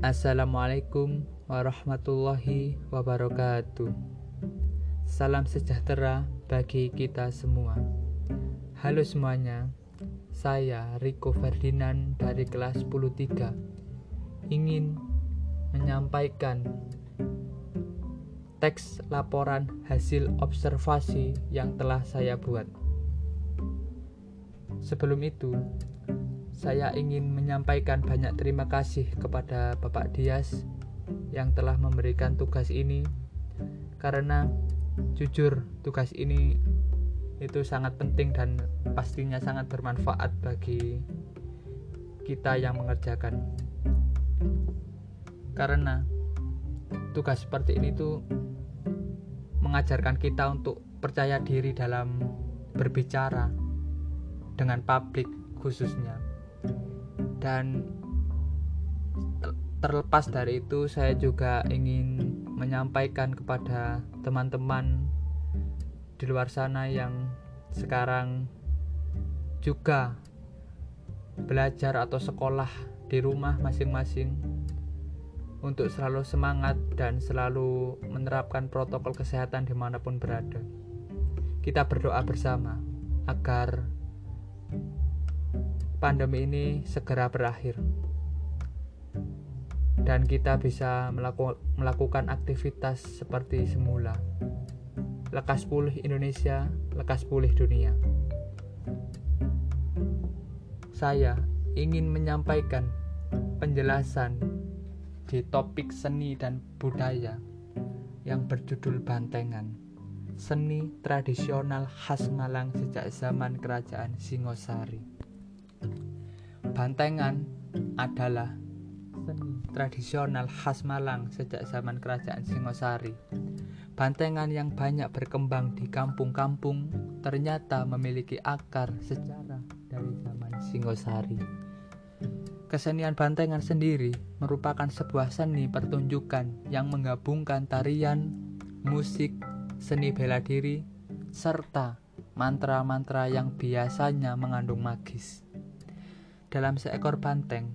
Assalamualaikum warahmatullahi wabarakatuh. Salam sejahtera bagi kita semua. Halo semuanya, saya Riko Ferdinand dari kelas 103 ingin menyampaikan teks laporan hasil observasi yang telah saya buat. Sebelum itu, saya ingin menyampaikan banyak terima kasih kepada Bapak Dias yang telah memberikan tugas ini. Karena jujur tugas ini itu sangat penting dan pastinya sangat bermanfaat bagi kita yang mengerjakan. Karena tugas seperti ini tuh mengajarkan kita untuk percaya diri dalam berbicara dengan publik khususnya dan terlepas dari itu saya juga ingin menyampaikan kepada teman-teman di luar sana yang sekarang juga belajar atau sekolah di rumah masing-masing untuk selalu semangat dan selalu menerapkan protokol kesehatan di mana pun berada. Kita berdoa bersama agar pandemi ini segera berakhir dan kita bisa melaku, melakukan aktivitas seperti semula. Lekas pulih Indonesia, lekas pulih dunia. Saya ingin menyampaikan penjelasan di topik seni dan budaya yang berjudul Bantengan. Seni tradisional khas Malang sejak zaman kerajaan Singosari. Bantengan adalah seni tradisional khas Malang sejak zaman kerajaan Singosari. Bantengan yang banyak berkembang di kampung-kampung ternyata memiliki akar sejarah dari zaman Singosari. Kesenian bantengan sendiri merupakan sebuah seni pertunjukan yang menggabungkan tarian, musik, seni bela diri, serta mantra-mantra yang biasanya mengandung magis. Dalam seekor banteng,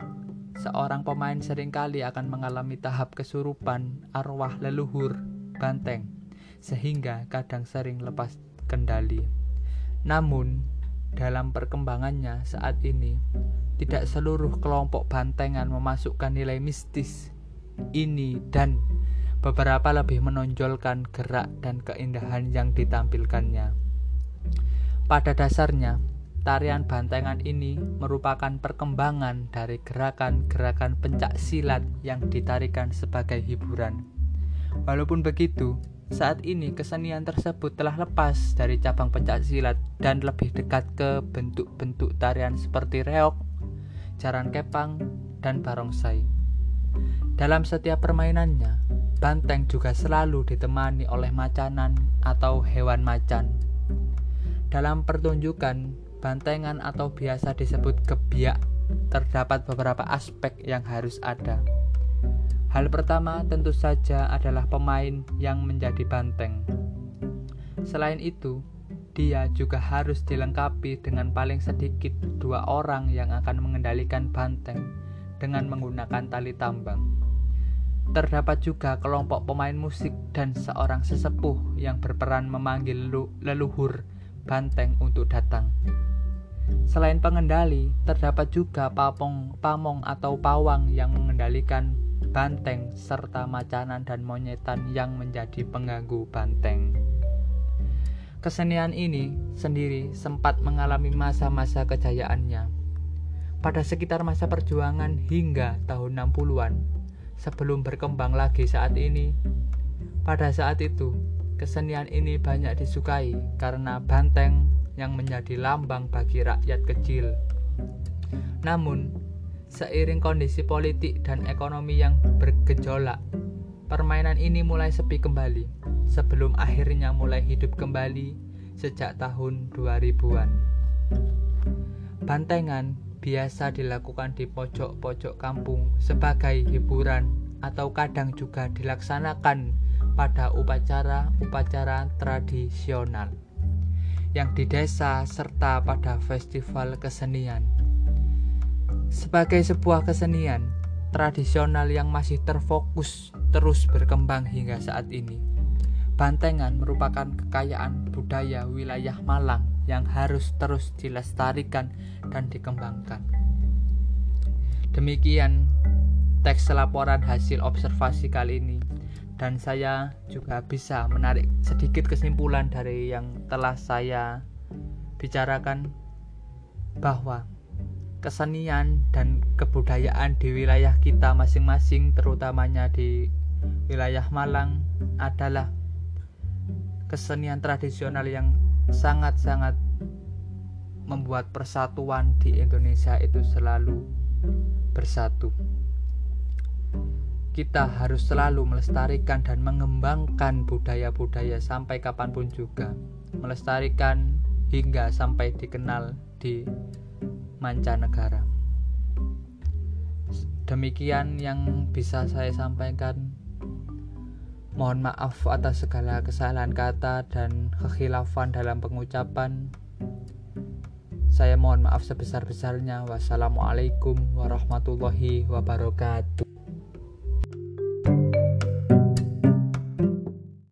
seorang pemain sering kali akan mengalami tahap kesurupan arwah leluhur banteng, sehingga kadang sering lepas kendali. Namun, dalam perkembangannya saat ini, tidak seluruh kelompok bantengan memasukkan nilai mistis ini dan beberapa lebih menonjolkan gerak dan keindahan yang ditampilkannya. Pada dasarnya, tarian bantengan ini merupakan perkembangan dari gerakan-gerakan pencak silat yang ditarikan sebagai hiburan. Walaupun begitu, saat ini kesenian tersebut telah lepas dari cabang pencak silat dan lebih dekat ke bentuk-bentuk tarian seperti reok, jaran kepang, dan barongsai. Dalam setiap permainannya, banteng juga selalu ditemani oleh macanan atau hewan macan. Dalam pertunjukan, bantengan atau biasa disebut gebiak, terdapat beberapa aspek yang harus ada. Hal pertama tentu saja adalah pemain yang menjadi banteng. Selain itu, dia juga harus dilengkapi dengan paling sedikit dua orang yang akan mengendalikan banteng dengan menggunakan tali tambang. Terdapat juga kelompok pemain musik dan seorang sesepuh yang berperan memanggil leluhur banteng untuk datang. Selain pengendali, terdapat juga papong, pamong atau pawang yang mengendalikan banteng serta macanan dan monyetan yang menjadi pengganggu banteng. Kesenian ini sendiri sempat mengalami masa-masa kejayaannya. Pada sekitar masa perjuangan hingga tahun 60-an, sebelum berkembang lagi saat ini, pada saat itu kesenian ini banyak disukai karena banteng yang menjadi lambang bagi rakyat kecil. Namun, seiring kondisi politik dan ekonomi yang bergejolak, permainan ini mulai sepi kembali sebelum akhirnya mulai hidup kembali sejak tahun 2000-an. Bantengan biasa dilakukan di pojok-pojok kampung sebagai hiburan atau kadang juga dilaksanakan pada upacara-upacara tradisional yang di desa serta pada festival kesenian. Sebagai sebuah kesenian, tradisional yang masih terfokus terus berkembang hingga saat ini. Bantengan merupakan kekayaan budaya wilayah Malang yang harus terus dilestarikan dan dikembangkan. Demikian teks laporan hasil observasi kali ini dan saya juga bisa menarik sedikit kesimpulan dari yang telah saya bicarakan bahwa kesenian dan kebudayaan di wilayah kita masing-masing terutamanya di wilayah Malang adalah kesenian tradisional yang sangat-sangat membuat persatuan di Indonesia itu selalu bersatu kita harus selalu melestarikan dan mengembangkan budaya-budaya sampai kapan pun juga. Melestarikan hingga sampai dikenal di mancanegara. Demikian yang bisa saya sampaikan. Mohon maaf atas segala kesalahan kata dan kekhilafan dalam pengucapan. Saya mohon maaf sebesar-besarnya. Wassalamualaikum warahmatullahi wabarakatuh